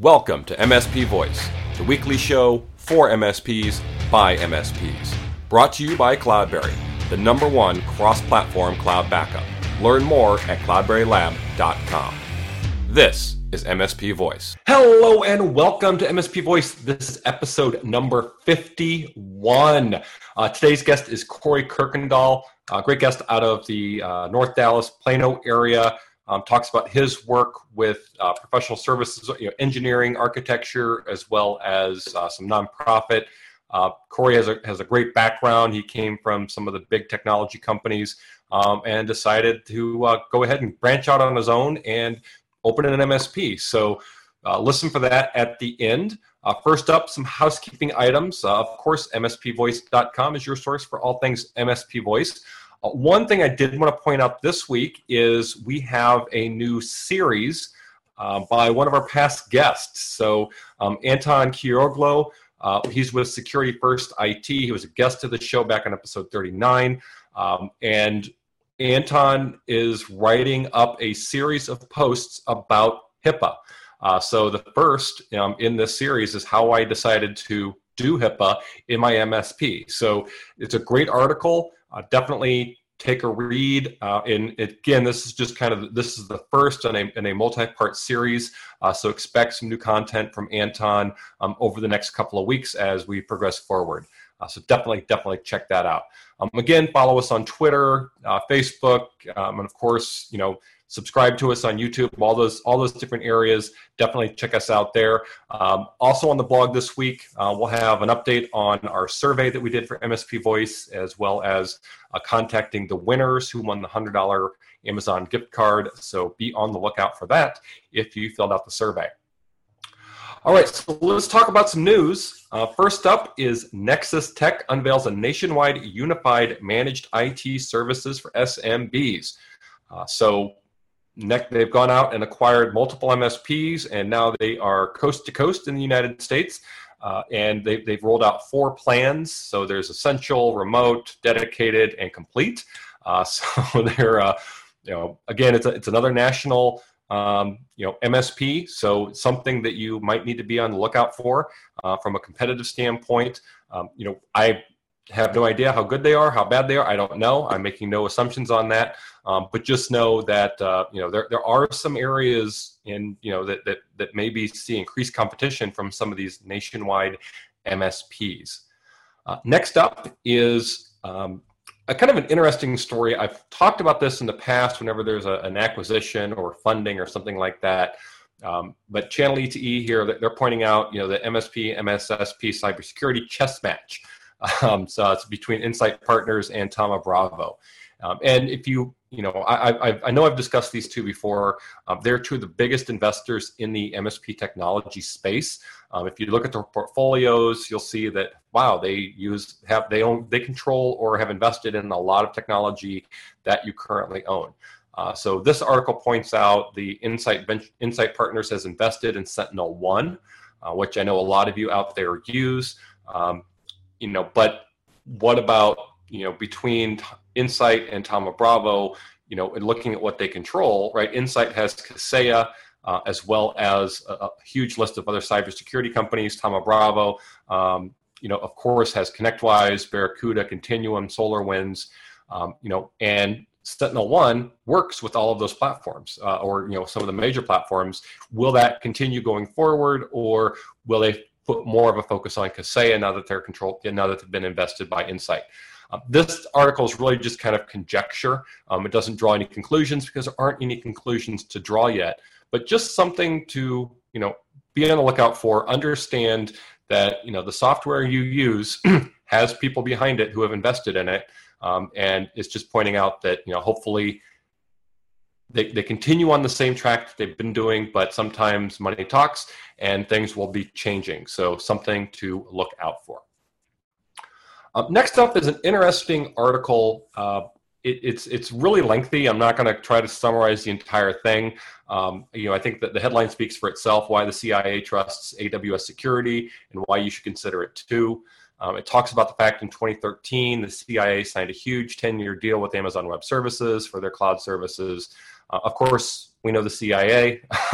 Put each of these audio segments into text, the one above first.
Welcome to MSP Voice, the weekly show for MSPs by MSPs. Brought to you by Cloudberry, the number one cross platform cloud backup. Learn more at cloudberrylab.com. This is MSP Voice. Hello and welcome to MSP Voice. This is episode number 51. Uh, today's guest is Corey Kirkendall, a great guest out of the uh, North Dallas, Plano area um, talks about his work with uh, professional services, you know, engineering, architecture, as well as uh, some nonprofit. Uh, Corey has a, has a great background. He came from some of the big technology companies um, and decided to uh, go ahead and branch out on his own and open an MSP. So uh, listen for that at the end. Uh, first up, some housekeeping items. of course, MSPVoice.com is your source for all things MSP Voice. Uh, one thing I did want to point out this week is we have a new series uh, by one of our past guests. So um, Anton Kioroglo, uh, he's with Security First IT. He was a guest of the show back on episode 39. Um, and Anton is writing up a series of posts about HIPAA. Uh, so the first um, in this series is how I decided to do HIPAA in my MSP. So it's a great article uh, definitely take a read. Uh, and again, this is just kind of this is the first in a, in a multi-part series. Uh, so expect some new content from Anton um, over the next couple of weeks as we progress forward. Uh, so definitely, definitely check that out. Um, again, follow us on Twitter, uh, Facebook, um, and of course, you know subscribe to us on YouTube, all those all those different areas. Definitely check us out there. Um, also on the blog this week, uh, we'll have an update on our survey that we did for MSP Voice, as well as uh, contacting the winners who won the hundred dollar Amazon gift card. So be on the lookout for that if you filled out the survey. All right, so let's talk about some news. Uh, first up is Nexus Tech unveils a nationwide unified managed IT services for SMBs. Uh, so they've gone out and acquired multiple MSPs, and now they are coast to coast in the United States. Uh, and they, they've rolled out four plans. So there's essential, remote, dedicated, and complete. Uh, so they're, uh, you know, again, it's a, it's another national, um, you know, MSP. So something that you might need to be on the lookout for uh, from a competitive standpoint. Um, you know, I have no idea how good they are, how bad they are. I don't know. I'm making no assumptions on that. Um, but just know that uh, you know there, there are some areas in you know that, that that maybe see increased competition from some of these nationwide MSPs. Uh, next up is um, a kind of an interesting story. I've talked about this in the past whenever there's a, an acquisition or funding or something like that. Um, but ChannelE2E here, they're pointing out, you know, the MSP, MSSP cybersecurity chess match. Um, so it's between Insight Partners and Thoma Bravo. Um, and if you, you know, I, I, I, know I've discussed these two before. Um, they're two of the biggest investors in the MSP technology space. Um, if you look at their portfolios, you'll see that wow, they use have they own they control or have invested in a lot of technology that you currently own. Uh, so this article points out the Insight Insight Partners has invested in Sentinel One, uh, which I know a lot of you out there use. Um, you know, but what about you know between Insight and Thoma Bravo, you know, and looking at what they control, right? Insight has Kaseya. Uh, as well as a, a, huge list of other cybersecurity companies. Thoma Bravo, um, you know, of course, has ConnectWise, Barracuda, Continuum, SolarWinds, um, you know, and Sentinel One works with all of those platforms, uh, or you know, some of the major platforms. Will that continue going forward, or will they put more of a focus on Kaseya now that they're controlled, now that they've been invested by Insight. Uh, this article is really just kind of conjecture. Um, it doesn't draw any conclusions because there aren't any conclusions to draw yet, but just something to you know be on the lookout for. Understand that you know the software you use has people behind it who have invested in it, um, and it's just pointing out that you know hopefully they, they continue on the same track that they've been doing, but sometimes money talks and things will be changing. So, something to look out for. Uh, next up is an interesting article. Uh, it, it's it's really lengthy. I'm not going to try to summarize the entire thing. Um, you know, I think that the headline speaks for itself. Why the CIA trusts AWS security and why you should consider it too. Um, it talks about the fact in 2013 the CIA signed a huge 10-year deal with Amazon Web Services for their cloud services. Uh, of course, we know the CIA.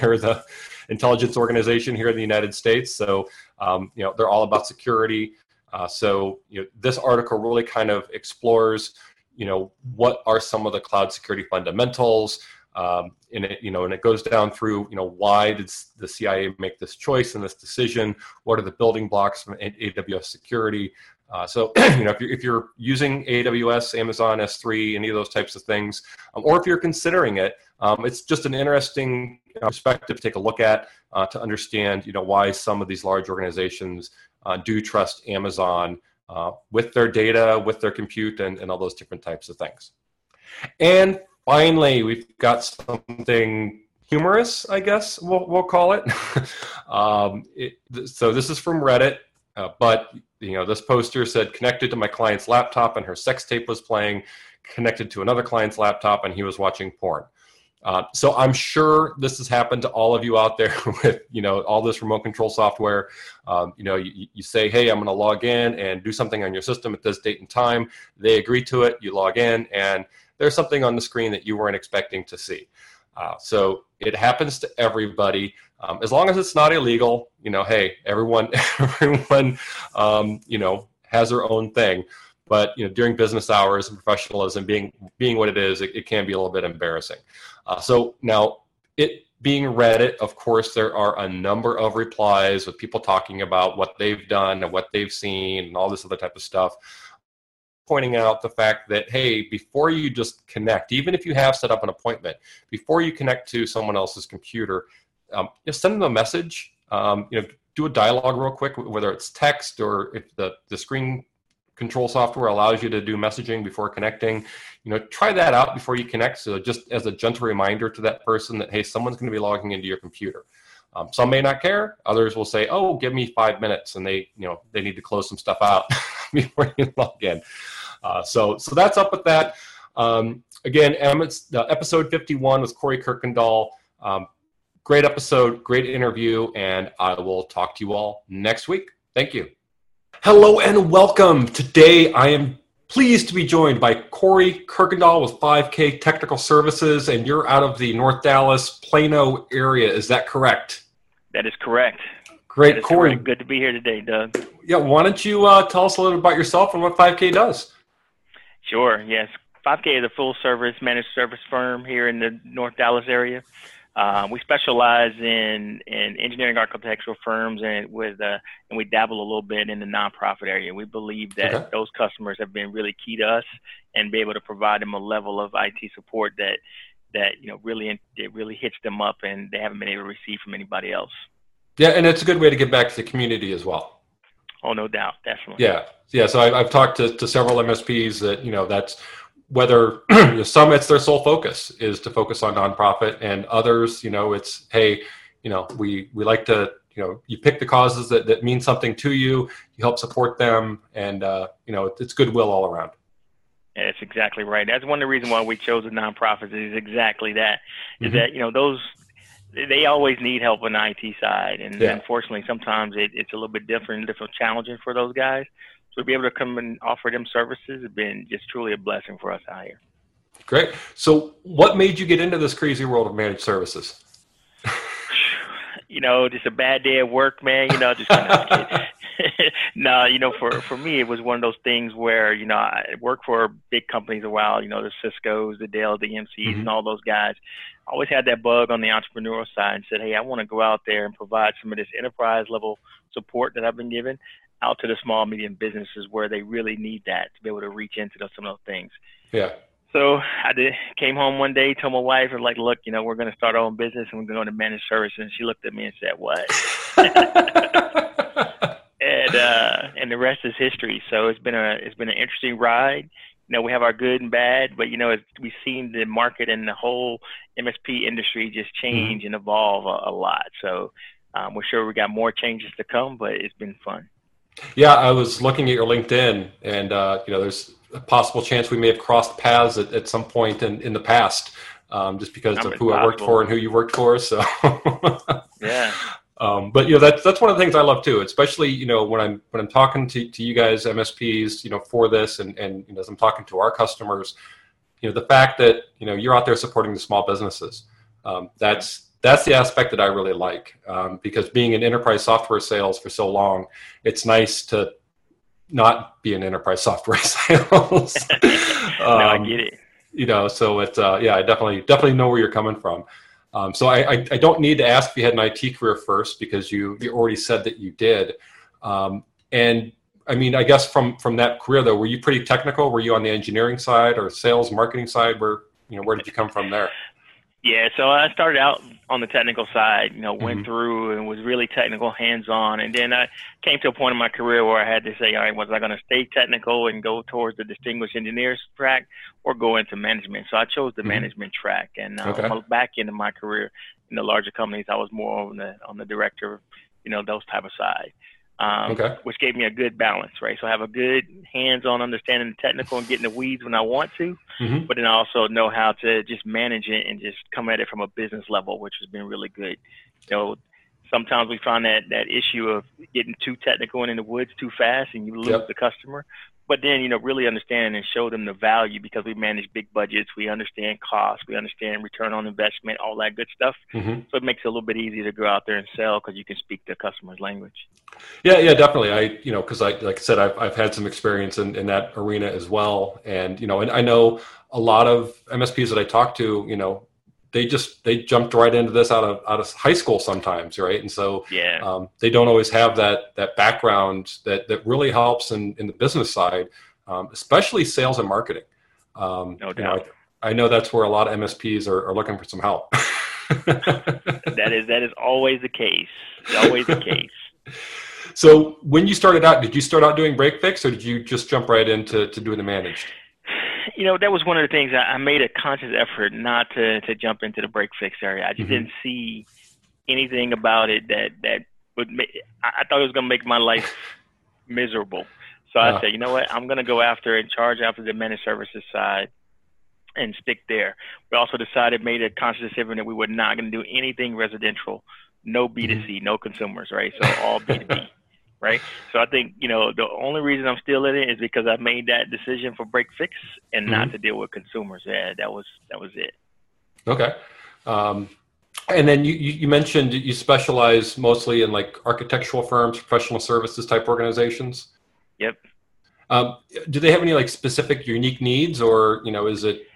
they're the intelligence organization here in the United States. So, um, you know, they're all about security. Uh, so, you know, this article really kind of explores, you know, what are some of the cloud security fundamentals, um, and it, you know, and it goes down through, you know, why did the CIA make this choice and this decision? What are the building blocks from AWS security? Uh, so, you know, if you're, if you're using AWS, Amazon S3, any of those types of things, um, or if you're considering it, um, it's just an interesting perspective to take a look at uh, to understand, you know, why some of these large organizations uh, do trust Amazon uh, with their data, with their compute, and, and all those different types of things. And finally, we've got something humorous, I guess we'll, we'll call it. um, it. So this is from Reddit, uh, but you know this poster said connected to my client's laptop and her sex tape was playing, connected to another client's laptop and he was watching porn. Uh, so I'm sure this has happened to all of you out there with you know all this remote control software. Um, you know, you, you say, hey, I'm going to log in and do something on your system at this date and time. They agree to it. You log in, and there's something on the screen that you weren't expecting to see. Uh, so it happens to everybody. Um, as long as it's not illegal, you know, hey, everyone, everyone, um, you know, has their own thing. But you know, during business hours and professionalism, being being what it is, it, it can be a little bit embarrassing. Uh, so now, it being Reddit, of course, there are a number of replies with people talking about what they've done and what they've seen and all this other type of stuff. Pointing out the fact that hey before you just connect even if you have set up an appointment before you connect to someone else's computer um, just send them a message. Um, you know do a dialogue real quick whether it's text or if the, the screen control software allows you to do messaging before connecting you know try that out before you connect so just as a gentle reminder to that person that hey someone's going to be logging into your computer um, some may not care others will say oh give me five minutes and they you know they need to close some stuff out before you log in. Uh, so, so that's up with that. Um, again, Emmett's uh, episode 51 with Corey Kirkendall. Um, great episode, great interview, and I will talk to you all next week. Thank you. Hello and welcome. Today I am pleased to be joined by Corey Kirkendall with 5K Technical Services, and you're out of the North Dallas Plano area. Is that correct? That is correct. Great, Corey. Correct. Good to be here today, Doug. Yeah, why don't you uh, tell us a little about yourself and what 5K does? Sure. Yes, 5K is a full service managed service firm here in the North Dallas area. Uh, we specialize in, in engineering architectural firms and with uh, and we dabble a little bit in the nonprofit area. We believe that okay. those customers have been really key to us and be able to provide them a level of IT support that that you know really it really hits them up and they haven't been able to receive from anybody else. Yeah, and it's a good way to give back to the community as well. Oh, no doubt, definitely. Yeah, yeah. So I, have talked to, to several MSPs that you know that's whether you know, some it's their sole focus is to focus on nonprofit, and others, you know, it's hey, you know, we we like to you know you pick the causes that, that mean something to you, you help support them, and uh, you know it's goodwill all around. Yeah, that's exactly right. That's one of the reasons why we chose the nonprofits is exactly that. Is mm-hmm. that you know those they always need help on the IT side, and yeah. unfortunately, sometimes it, it's a little bit different, different challenging for those guys. So to be able to come and offer them services has been just truly a blessing for us out here. Great. So, what made you get into this crazy world of managed services? you know, just a bad day at work, man. You know, just kind of no, you know, for for me, it was one of those things where you know I worked for big companies a while. You know, the Cisco's, the Dell, the EMCs, mm-hmm. and all those guys. I always had that bug on the entrepreneurial side and said, hey, I want to go out there and provide some of this enterprise level support that I've been given out to the small medium businesses where they really need that to be able to reach into those, some of those things. Yeah. So I did, came home one day, told my wife, and like, look, you know, we're going to start our own business and we're going to manage services. And she looked at me and said, what? and uh, and the rest is history. So it's been a it's been an interesting ride. You know, we have our good and bad, but you know, we've seen the market and the whole MSP industry just change mm-hmm. and evolve a, a lot. So um, we're sure we got more changes to come, but it's been fun. Yeah, I was looking at your LinkedIn, and uh, you know, there's a possible chance we may have crossed paths at, at some point in, in the past, um, just because of who. I worked for and who you worked for. So yeah, um, but you know that's that's one of the things I love too, especially you know when I'm when I'm talking to, to you guys MSPs, you know for this, and and you know, as I'm talking to our customers, you know the fact that you know you're out there supporting the small businesses, um, that's that's the aspect that I really like um, because being in enterprise software sales for so long, it's nice to not be in enterprise software sales. no, um, I get it. You know, so it's uh, yeah, I definitely definitely know where you're coming from. Um, so I, I, I, don't need to ask if you had an IT career first because you you already said that you did. Um, and I mean, I guess from from that career though, were you pretty technical? Were you on the engineering side or sales marketing side? Where you know where did you come from there? Yeah, so I started out on the technical side, you know, went mm-hmm. through and was really technical, hands on. And then I came to a point in my career where I had to say, all right, was I going to stay technical and go towards the distinguished engineers track or go into management? So I chose the mm-hmm. management track. And uh, okay. back into my career in the larger companies, I was more on the, on the director, you know, those type of side um, okay. which gave me a good balance, right? So I have a good hands-on understanding the technical and getting the weeds when I want to, mm-hmm. but then I also know how to just manage it and just come at it from a business level, which has been really good. You know, sometimes we find that that issue of getting too technical and in the woods too fast, and you lose yep. the customer but then you know really understand and show them the value because we manage big budgets. We understand costs. We understand return on investment all that good stuff. Mm-hmm. so it makes it a little bit easier to go out there and sell because you can speak the customer's language. Yeah yeah definitely. I you know because i like i said I've, I've had some experience in, in that arena as well. And you know and i know a lot of msps that i talk to you know they just they jumped right into this out of out of high school sometimes, right? And so yeah, um, they don't always have that that background that that really helps in in the business side, um, especially sales and marketing. Um, no doubt. You know, I, I, know that's where a lot of MSPs are, are looking for some help. that is that is always the case. Always the case. So when you started out, did you start out doing break fix, or did you just jump right into to doing the managed? You know, that was one of the things I, I made a conscious effort not to to jump into the break fix area. I just mm-hmm. didn't see anything about it that that would make. I thought it was going to make my life miserable. So I said, you know what, I'm going to go after and charge after the managed services side and stick there. We also decided, made a conscious decision that we were not going to do anything residential, no B2C, mm-hmm. no consumers, right? So all B2B right? So I think you know the only reason I'm still in it is because I made that decision for break fix and mm-hmm. not to deal with consumers. Yeah, that was that was it. Okay. Um, and then you, you mentioned you specialize mostly in like architectural firms, professional services type organizations. Yep. Um, do they have any like specific unique needs, or you know, is it?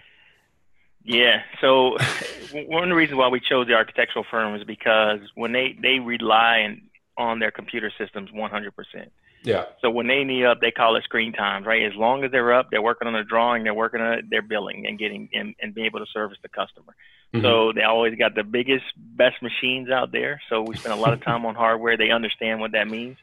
Yeah. So one of the reasons why we chose the architectural firm is because when they they rely and on their computer systems 100%. Yeah. So when they need up, they call it screen times, right? As long as they're up, they're working on a drawing, they're working on their billing and getting and, and being able to service the customer. Mm-hmm. So they always got the biggest, best machines out there. So we spend a lot of time on hardware. They understand what that means.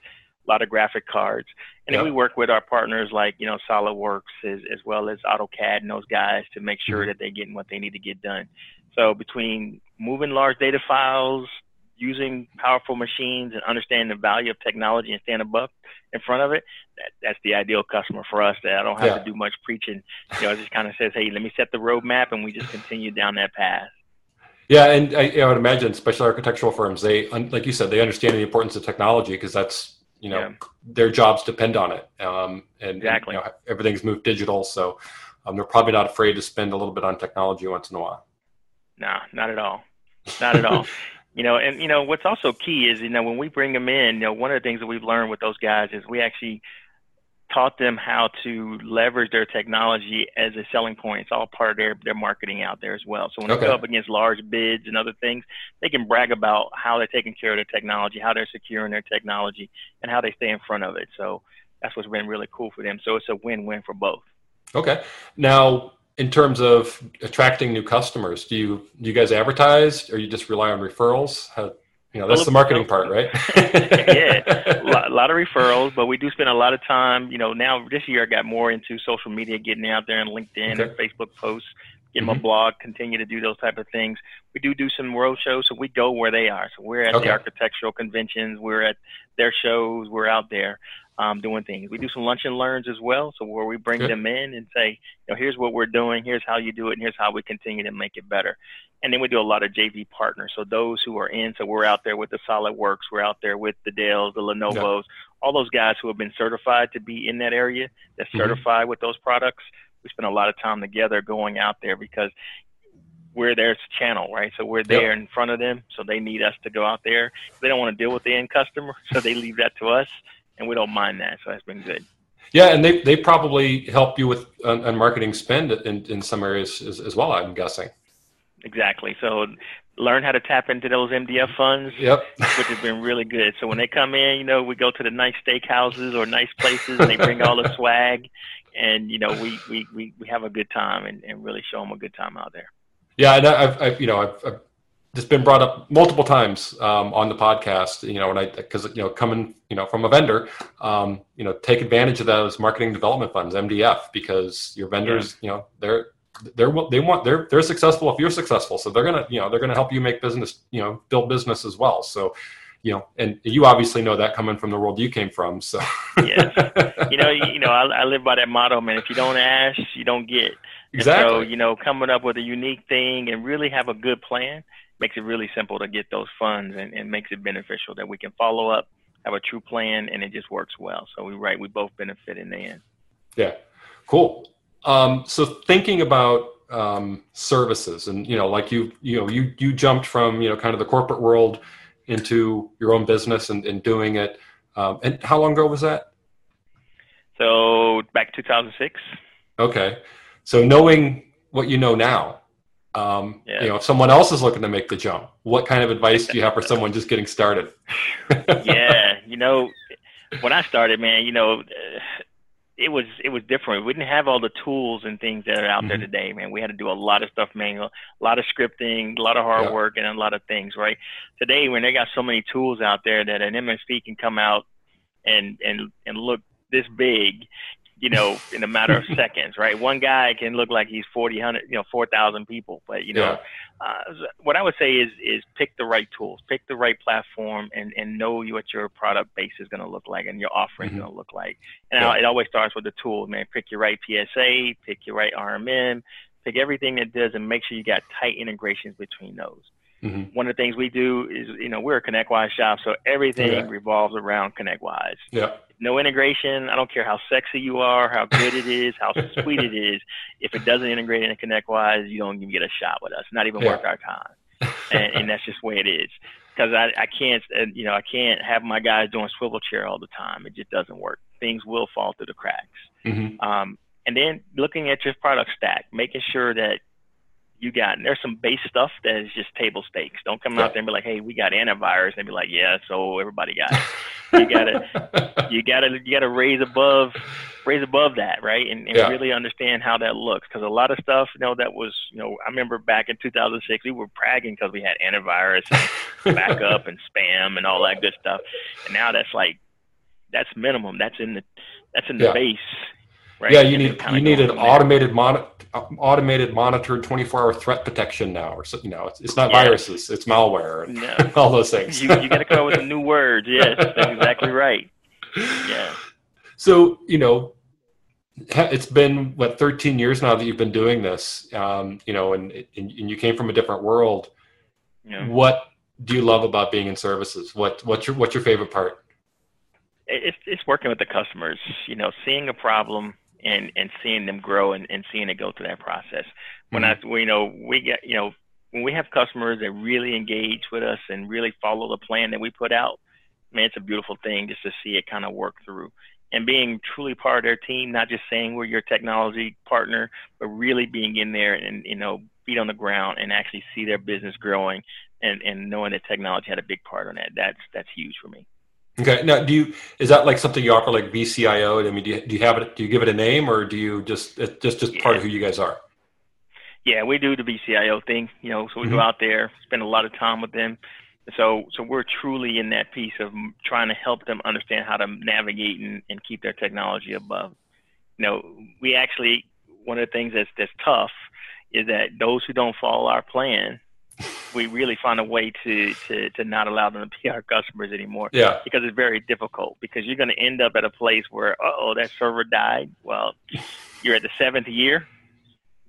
A lot of graphic cards, and then we work with our partners like you know SolidWorks as, as well as AutoCAD and those guys to make sure mm-hmm. that they're getting what they need to get done. So between moving large data files, using powerful machines and understanding the value of technology and stand above in front of it, that, that's the ideal customer for us. That I don't have yeah. to do much preaching. You know, it just kind of says, "Hey, let me set the roadmap," and we just continue down that path. Yeah, and I, I would imagine special architectural firms, they, like you said, they understand the importance of technology because that's you know yeah. their jobs depend on it. Um, and, exactly, and, you know, everything's moved digital, so um, they're probably not afraid to spend a little bit on technology once in a while. No, not at all. Not at all. You know, and you know what's also key is you know when we bring them in, you know one of the things that we've learned with those guys is we actually taught them how to leverage their technology as a selling point. It's all part of their their marketing out there as well. So when okay. they go up against large bids and other things, they can brag about how they're taking care of their technology, how they're securing their technology, and how they stay in front of it. So that's what's been really cool for them. So it's a win-win for both. Okay. Now, in terms of attracting new customers, do you do you guys advertise, or you just rely on referrals? How, you know, that's the marketing part, right? yeah, a lot, of referrals, but we do spend a lot of time. You know, now this year I got more into social media, getting out there and LinkedIn okay. and Facebook posts, getting mm-hmm. my blog, continue to do those type of things. We do do some road shows, so we go where they are. So we're at okay. the architectural conventions, we're at their shows, we're out there um, doing things. We do some lunch and learns as well, so where we bring Good. them in and say, you know, here's what we're doing, here's how you do it, and here's how we continue to make it better. And then we do a lot of JV partners. So those who are in, so we're out there with the SolidWorks, we're out there with the Dells, the Lenovo's, all those guys who have been certified to be in that area, that's mm-hmm. certified with those products. We spend a lot of time together going out there because we're their channel, right? So we're there yep. in front of them, so they need us to go out there. They don't want to deal with the end customer, so they leave that to us, and we don't mind that. So that's been good. Yeah, and they they probably help you with uh, on, marketing spend in, in some areas as, as well. I'm guessing. Exactly. So learn how to tap into those MDF funds, yep. which has been really good. So when they come in, you know, we go to the nice steakhouses or nice places, and they bring all the swag, and you know, we we we, we have a good time and, and really show them a good time out there. Yeah, and I've, I've you know I've, I've just been brought up multiple times um, on the podcast. You know, and I because you know coming you know from a vendor, um, you know, take advantage of those marketing development funds, MDF, because your vendors, yeah. you know, they're they're they want they're they're successful if you're successful so they're gonna you know they're gonna help you make business you know build business as well so you know and you obviously know that coming from the world you came from so yes you know you, know I, I, live by that motto man if you don't ask you don't get exactly so you know coming up with a unique thing and really have a good plan makes it really simple to get those funds and, and makes it beneficial that we can follow up have a true plan and it just works well so we right we both benefit in the end yeah cool um, so thinking about um, services, and you know, like you, you know, you you jumped from you know kind of the corporate world into your own business and, and doing it. Um, and how long ago was that? So back 2006. Okay, so knowing what you know now, um, yeah. you know, if someone else is looking to make the jump, what kind of advice do you have for someone just getting started? yeah, you know, when I started, man, you know, it was it was different. We didn't have all the tools and things that are out mm-hmm. there today, man. We had to do a lot of stuff manual, a lot of scripting, a lot of hard yeah. work, and a lot of things. Right today, when they got so many tools out there that an MSP can come out and and and look this big, you know, in a matter of seconds, right? One guy can look like he's 40, 100, you know, 4,000 people. But, you know, yeah. uh, what I would say is, is pick the right tools, pick the right platform and, and know what your product base is going to look like and your offering mm-hmm. is going to look like. And yeah. it always starts with the tools, man. Pick your right PSA, pick your right RMM, pick everything that does and make sure you got tight integrations between those. Mm-hmm. One of the things we do is, you know, we're a ConnectWise shop, so everything yeah. revolves around ConnectWise. Yeah no integration. I don't care how sexy you are, how good it is, how sweet it is. If it doesn't integrate into ConnectWise, you don't even get a shot with us. Not even yeah. worth our time. and, and that's just the way it is. Because I, I can't, you know, I can't have my guys doing swivel chair all the time. It just doesn't work. Things will fall through the cracks. Mm-hmm. Um, and then looking at your product stack, making sure that you got, and there's some base stuff that is just table stakes. Don't come yeah. out there and be like, hey, we got antivirus, and be like, yeah, so everybody got it. you gotta, you gotta, you gotta raise above, raise above that, right? And, and yeah. really understand how that looks, because a lot of stuff, you know, that was, you know, I remember back in 2006, we were bragging because we had antivirus, and backup, and spam, and all that good stuff, and now that's like, that's minimum. That's in the, that's in the yeah. base Right? Yeah, you need you need an automated mon- automated monitored 24 hour threat protection now, or so, you know, it's, it's not yeah. viruses, it's malware, and no. all those things. you you got to come up with some new words. Yes, that's exactly right. Yeah. So you know, it's been what 13 years now that you've been doing this. Um, you know, and, and and you came from a different world. Yeah. What do you love about being in services? What what's your what's your favorite part? It's it's working with the customers. You know, seeing a problem and and seeing them grow and, and seeing it go through that process. When mm-hmm. I you know we get you know when we have customers that really engage with us and really follow the plan that we put out, man, it's a beautiful thing just to see it kind of work through. And being truly part of their team, not just saying we're your technology partner, but really being in there and you know feet on the ground and actually see their business growing and and knowing that technology had a big part on that. That's that's huge for me. Okay. Now, do you is that like something you offer, like VCIO? I mean, do you, do you have it? Do you give it a name, or do you just it's just just yeah. part of who you guys are? Yeah, we do the VCIO thing. You know, so we mm-hmm. go out there, spend a lot of time with them. So, so we're truly in that piece of trying to help them understand how to navigate and, and keep their technology above. You know, we actually one of the things that's that's tough is that those who don't follow our plan we really find a way to, to, to not allow them to be our customers anymore. Yeah. Because it's very difficult because you're going to end up at a place where, oh, that server died. Well, you're at the seventh year.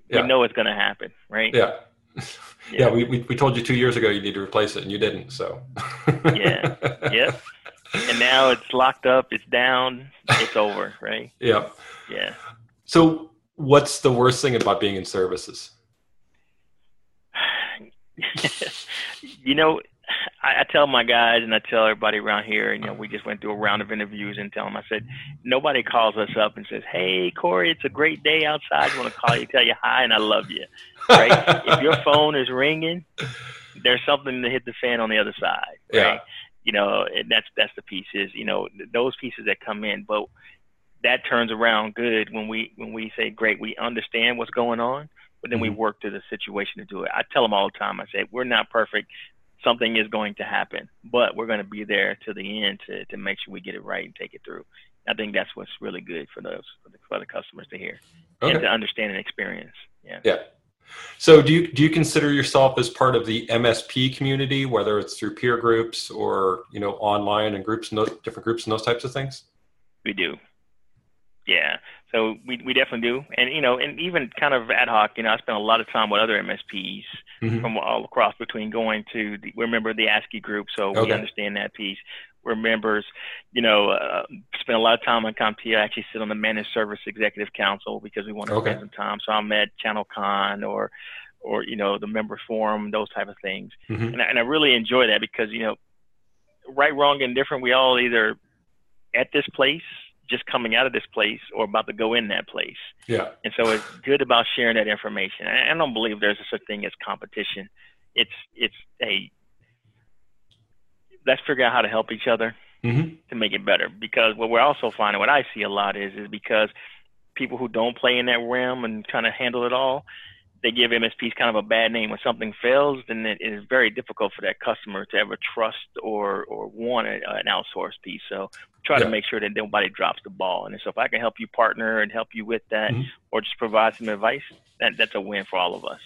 Yeah. You know it's going to happen, right? Yeah. yeah. Yeah. we, we, we told you two years ago you need to replace it and you didn't. So, yeah. Yep. And now it's locked up, it's down, it's over, right? Yeah. Yeah. So, what's the worst thing about being in services? you know, I, I tell my guys and I tell everybody around here, and you know, we just went through a round of interviews and tell them, I said, nobody calls us up and says, "Hey, Corey, it's a great day outside. I want to call you, tell you hi, and I love you." Right? if your phone is ringing, there's something to hit the fan on the other side. Right? Yeah. You know, and that's that's the pieces. You know, those pieces that come in, but that turns around good when we when we say, "Great, we understand what's going on." But then mm-hmm. we work through the situation to do it. I tell them all the time. I say, we're not perfect something is going to happen, but we're going to be there to the end to, to make sure we get it right and take it through. I think that's what's really good for those for the, for the customers to hear okay. and to understand and experience. Yeah. Yeah. So do you do you consider yourself as part of the MSP community, whether it's through peer groups or you know online and groups, and those, different groups and those types of things? We do. Yeah. So we we definitely do, and you know, and even kind of ad hoc. You know, I spent a lot of time with other MSPs mm-hmm. from all across between going to the, we're a member of the ASCII group, so okay. we understand that piece. We're members, you know, uh, spend a lot of time on CompTIA. I actually sit on the Managed Service Executive Council because we want to okay. spend some time. So I'm at ChannelCon or, or you know, the member forum, those type of things, mm-hmm. and, I, and I really enjoy that because you know, right, wrong, and different. We all either at this place just coming out of this place or about to go in that place. Yeah. And so it's good about sharing that information. I, I don't believe there's such thing as competition. It's it's a let's figure out how to help each other mm-hmm. to make it better. Because what we're also finding, what I see a lot is, is because people who don't play in that realm and trying to handle it all, they give MSPs kind of a bad name. When something fails, then it is very difficult for that customer to ever trust or or want an outsourced piece. So try yeah. to make sure that nobody drops the ball. And so if I can help you partner and help you with that, mm-hmm. or just provide some advice, that that's a win for all of us.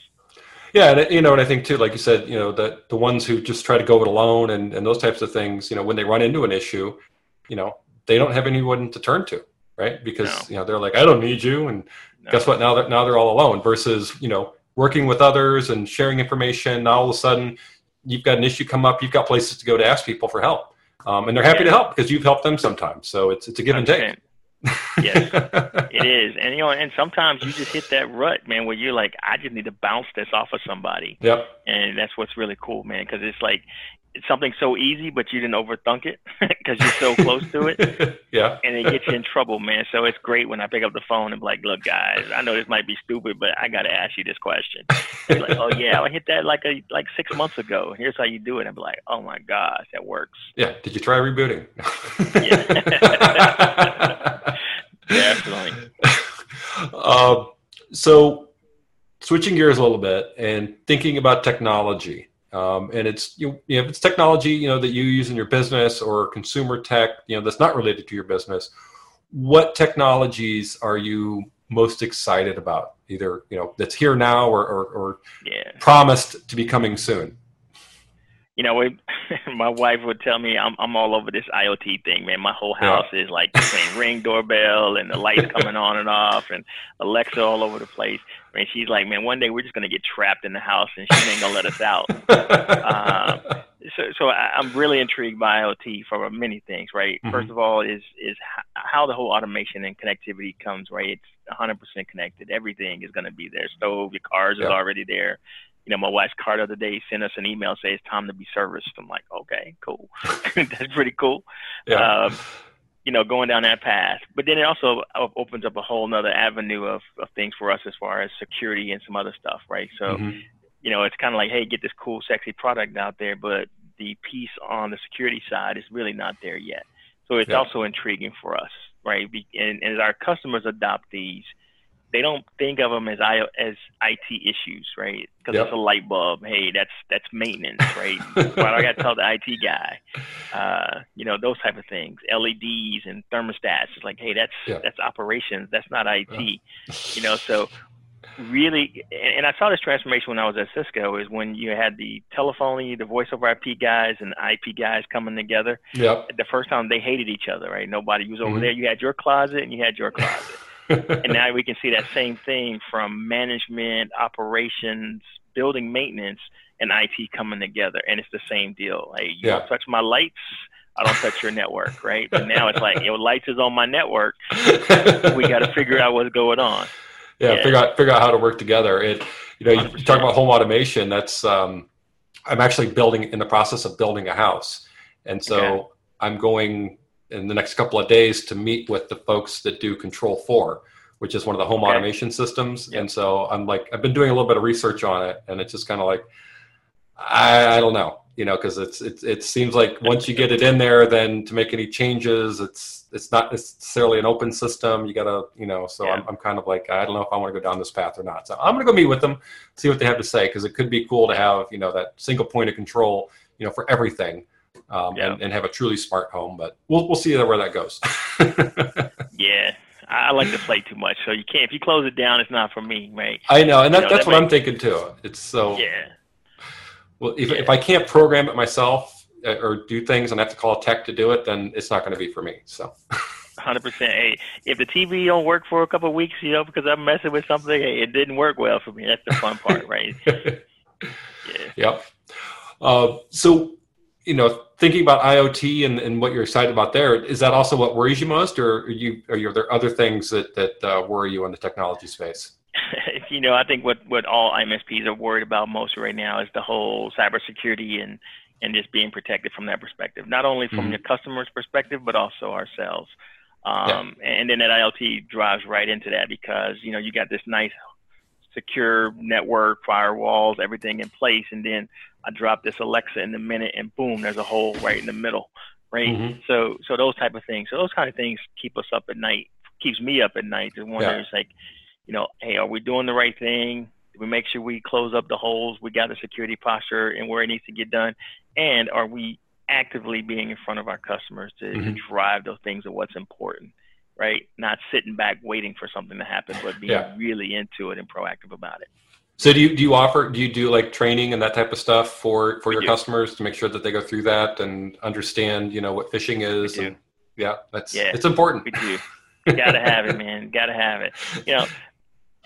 Yeah, and you know, and I think too, like you said, you know, the the ones who just try to go it alone and and those types of things, you know, when they run into an issue, you know, they don't have anyone to turn to, right? Because no. you know they're like, I don't need you, and no. guess what? Now that now they're all alone. Versus you know working with others and sharing information. Now all of a sudden you've got an issue come up, you've got places to go to ask people for help, um, and they're happy yeah. to help because you've helped them sometimes. So it's it's a give and take. yes, it is, and you know, and sometimes you just hit that rut, man, where you're like, I just need to bounce this off of somebody. Yep. And that's what's really cool, man, because it's like it's something so easy, but you didn't overthink it because you're so close to it. yeah. And it gets you in trouble, man. So it's great when I pick up the phone and be like, look, guys, I know this might be stupid, but I got to ask you this question. It's like, oh, yeah, I hit that like a like six months ago. Here's how you do it. Be like, oh, my gosh, that works. Yeah. Did you try rebooting? yeah. Definitely. Uh, so switching gears a little bit and thinking about technology um, and it's you, you know, if it's technology you know that you use in your business or consumer tech you know that's not related to your business what technologies are you most excited about either you know that's here now or, or, or yeah. promised to be coming soon you know, we, my wife would tell me I'm I'm all over this IoT thing, man. My whole house yeah. is like between ring doorbell and the lights coming on and off and Alexa all over the place. Mean, she's like, man, one day we're just gonna get trapped in the house and she ain't gonna let us out. um, so, so I, I'm really intrigued by IoT for many things, right? Mm-hmm. First of all, is is how the whole automation and connectivity comes, right? It's 100% connected. Everything is going to be there. Stove, your cars is already there you know, my wife's car the other day sent us an email saying it's time to be serviced. I'm like, okay, cool. That's pretty cool. Yeah. Um, you know, going down that path. But then it also opens up a whole nother avenue of, of things for us as far as security and some other stuff, right? So, mm-hmm. you know, it's kind of like, hey, get this cool, sexy product out there, but the piece on the security side is really not there yet. So it's yeah. also intriguing for us, right? And, and as our customers adopt these – they don't think of them as I, as IT issues, right? Because yep. it's a light bulb. Hey, that's that's maintenance, right? Why do I got to tell the IT guy? Uh, you know, those type of things. LEDs and thermostats. It's like, hey, that's yeah. that's operations. That's not IT. Yeah. you know, so really, and I saw this transformation when I was at Cisco. Is when you had the telephony, the voice over IP guys, and IP guys coming together. Yeah. The first time they hated each other, right? Nobody was over mm-hmm. there. You had your closet and you had your closet and now we can see that same thing from management, operations, building maintenance, and IT coming together, and it's the same deal. Hey, you yeah. don't touch my lights. I don't touch your network, right? But now it's like, your lights is on my network. we got to figure out what's going on. Yeah, yeah, figure out figure out how to work together. It, you know, 100%. you talk about home automation. That's um, I'm actually building in the process of building a house, and so okay. I'm going in the next couple of days to meet with the folks that do Control4, which is one of the home okay. automation systems. Yep. And so I'm like, I've been doing a little bit of research on it, and it's just kind of like, I, I don't know, you know, because it's it, it seems like once you get it in there, then to make any changes, it's it's not necessarily an open system. You gotta, you know, so yeah. I'm, I'm kind of like, I don't know if I want to go down this path or not. So I'm gonna go meet with them, see what they have to say, because it could be cool to have, you know, that single point of control, you know, for everything. Um, yeah. and, and, have a truly smart home, but we'll we'll see where that goes. yeah, I like to play too much, so you can't. If you close it down, it's not for me, right? I know, and that, you know, that's that what I'm thinking too. It's so yeah. Well, if, yeah. if I can't program it myself uh, or do things and I have to call tech to do it, then it's not going to be for me. So. Hundred percent. Hey, if the TV don't work for a couple of weeks, you know, because I'm messing with something, hey, it didn't work well for me. That's the fun part, right? yeah. Yep. Uh, so, you know, thinking about IoT and, and what you're excited about there, is that also what worries you most, or are you are, you, are there other things that that uh, worry you in the technology space? you know, I think what what all MSPs are worried about most right now is the whole cybersecurity and and just being protected from that perspective, not only from mm-hmm. the customer's perspective, but also ourselves. Um, yeah. And then that IoT drives right into that because you know you got this nice secure network, firewalls, everything in place, and then I drop this Alexa in the minute, and boom, there's a hole right in the middle, right? Mm-hmm. So, so those type of things, so those kind of things keep us up at night, keeps me up at night. To wonder, yeah. like, you know, hey, are we doing the right thing? We make sure we close up the holes? We got the security posture and where it needs to get done, and are we actively being in front of our customers to, mm-hmm. to drive those things of what's important? Right? Not sitting back waiting for something to happen, but being yeah. really into it and proactive about it. So do you do you offer do you do like training and that type of stuff for for we your do. customers to make sure that they go through that and understand you know what phishing is? And, yeah, that's yeah, it's important. We do. Gotta have it, man. Gotta have it. You know,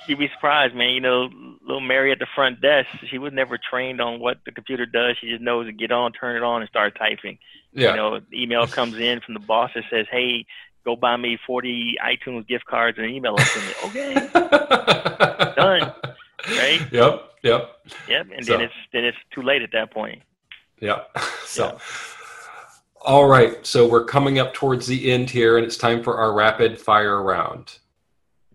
you'd be surprised, man. You know, little Mary at the front desk, she was never trained on what the computer does. She just knows to get on, turn it on, and start typing. Yeah. You know, email comes in from the boss that says, "Hey, go buy me 40 iTunes gift cards and email them to me. Okay, done. Right? Yep. Yep. Yep. And so. then it's then it's too late at that point. Yep. So. Yeah. All right, so we're coming up towards the end here, and it's time for our rapid fire round.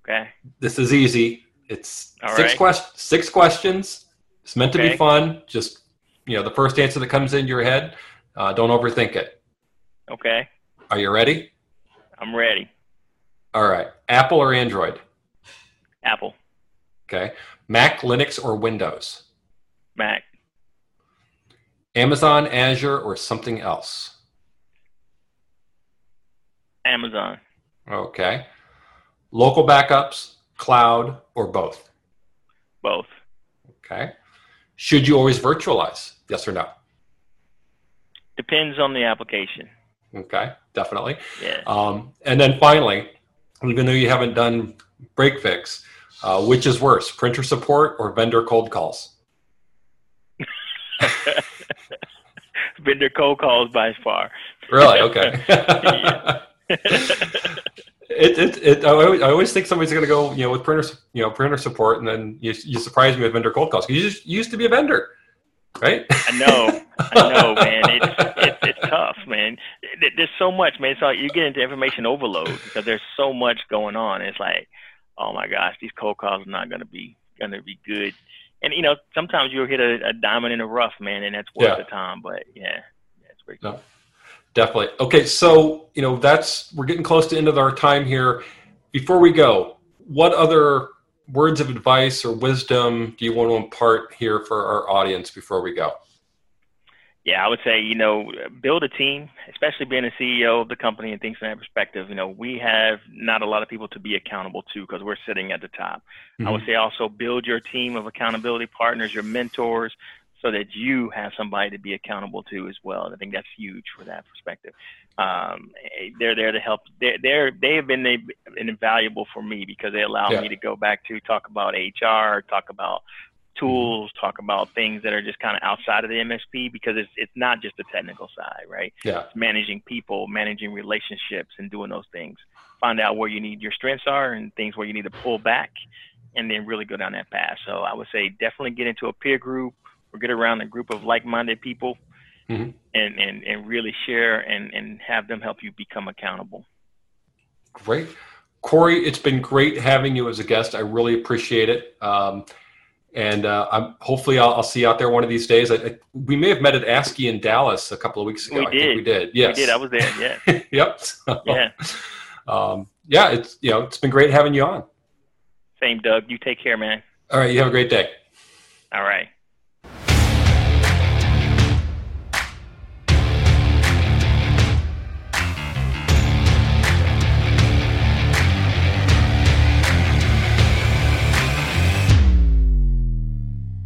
Okay. This is easy. It's All six right. quest- six questions. It's meant okay. to be fun. Just you know, the first answer that comes into your head. Uh, don't overthink it. Okay. Are you ready? I'm ready. All right. Apple or Android? Apple. Okay. Mac, Linux, or Windows? Mac. Amazon, Azure, or something else? Amazon. Okay. Local backups, cloud, or both? Both. Okay. Should you always virtualize? Yes or no? Depends on the application. Okay, definitely. Yeah. Um, and then finally, even though you haven't done break fix, uh, which is worse, printer support or vendor cold calls? vendor cold calls by far. Really? Okay. it, it, it, I, always, I always think somebody's going to go, you know, with printer, you know, printer support, and then you, you surprise me with vendor cold calls. You just you used to be a vendor, right? I know, I know, man. It's, it's, it's tough, man there's so much, man. So you get into information overload because there's so much going on. It's like, oh my gosh, these cold calls are not going to be going to be good. And you know, sometimes you'll hit a, a, diamond in the rough, man, and that's worth yeah. the time. But yeah, yeah it's great. No, definitely. Okay, so you know that's we're getting close to the end of our time here. Before we go, what other words of advice or wisdom do you want to impart here for our audience before we go? Yeah, I would say, you know, build a team, especially being a CEO of the company and things from that perspective. You know, we have not a lot of people to be accountable to because we're sitting at the top. Mm-hmm. I would say also build your team of accountability partners, your mentors, so that you have somebody to be accountable to as well. And I think that's huge for that perspective. Um, they're there to help. They're, they're they have been, been invaluable for me because they allow yeah. me to go back to talk about HR, talk about tools, talk about things that are just kind of outside of the MSP because it's it's not just the technical side, right? Yeah. It's managing people, managing relationships, and doing those things. Find out where you need your strengths are and things where you need to pull back, and then really go down that path. So I would say definitely get into a peer group or get around a group of like-minded people mm-hmm. and, and, and really share and, and have them help you become accountable. Great. Corey, it's been great having you as a guest. I really appreciate it. Um, and uh, I'm, hopefully I'll, I'll, see you out there one of these days. I, I, we may have met at ASCII in Dallas a couple of weeks ago. We I did. we did. Yes, we did. I was there. Yeah. yep. So, yeah. Um, yeah. It's you know it's been great having you on. Same, Doug. You take care, man. All right. You have a great day. All right.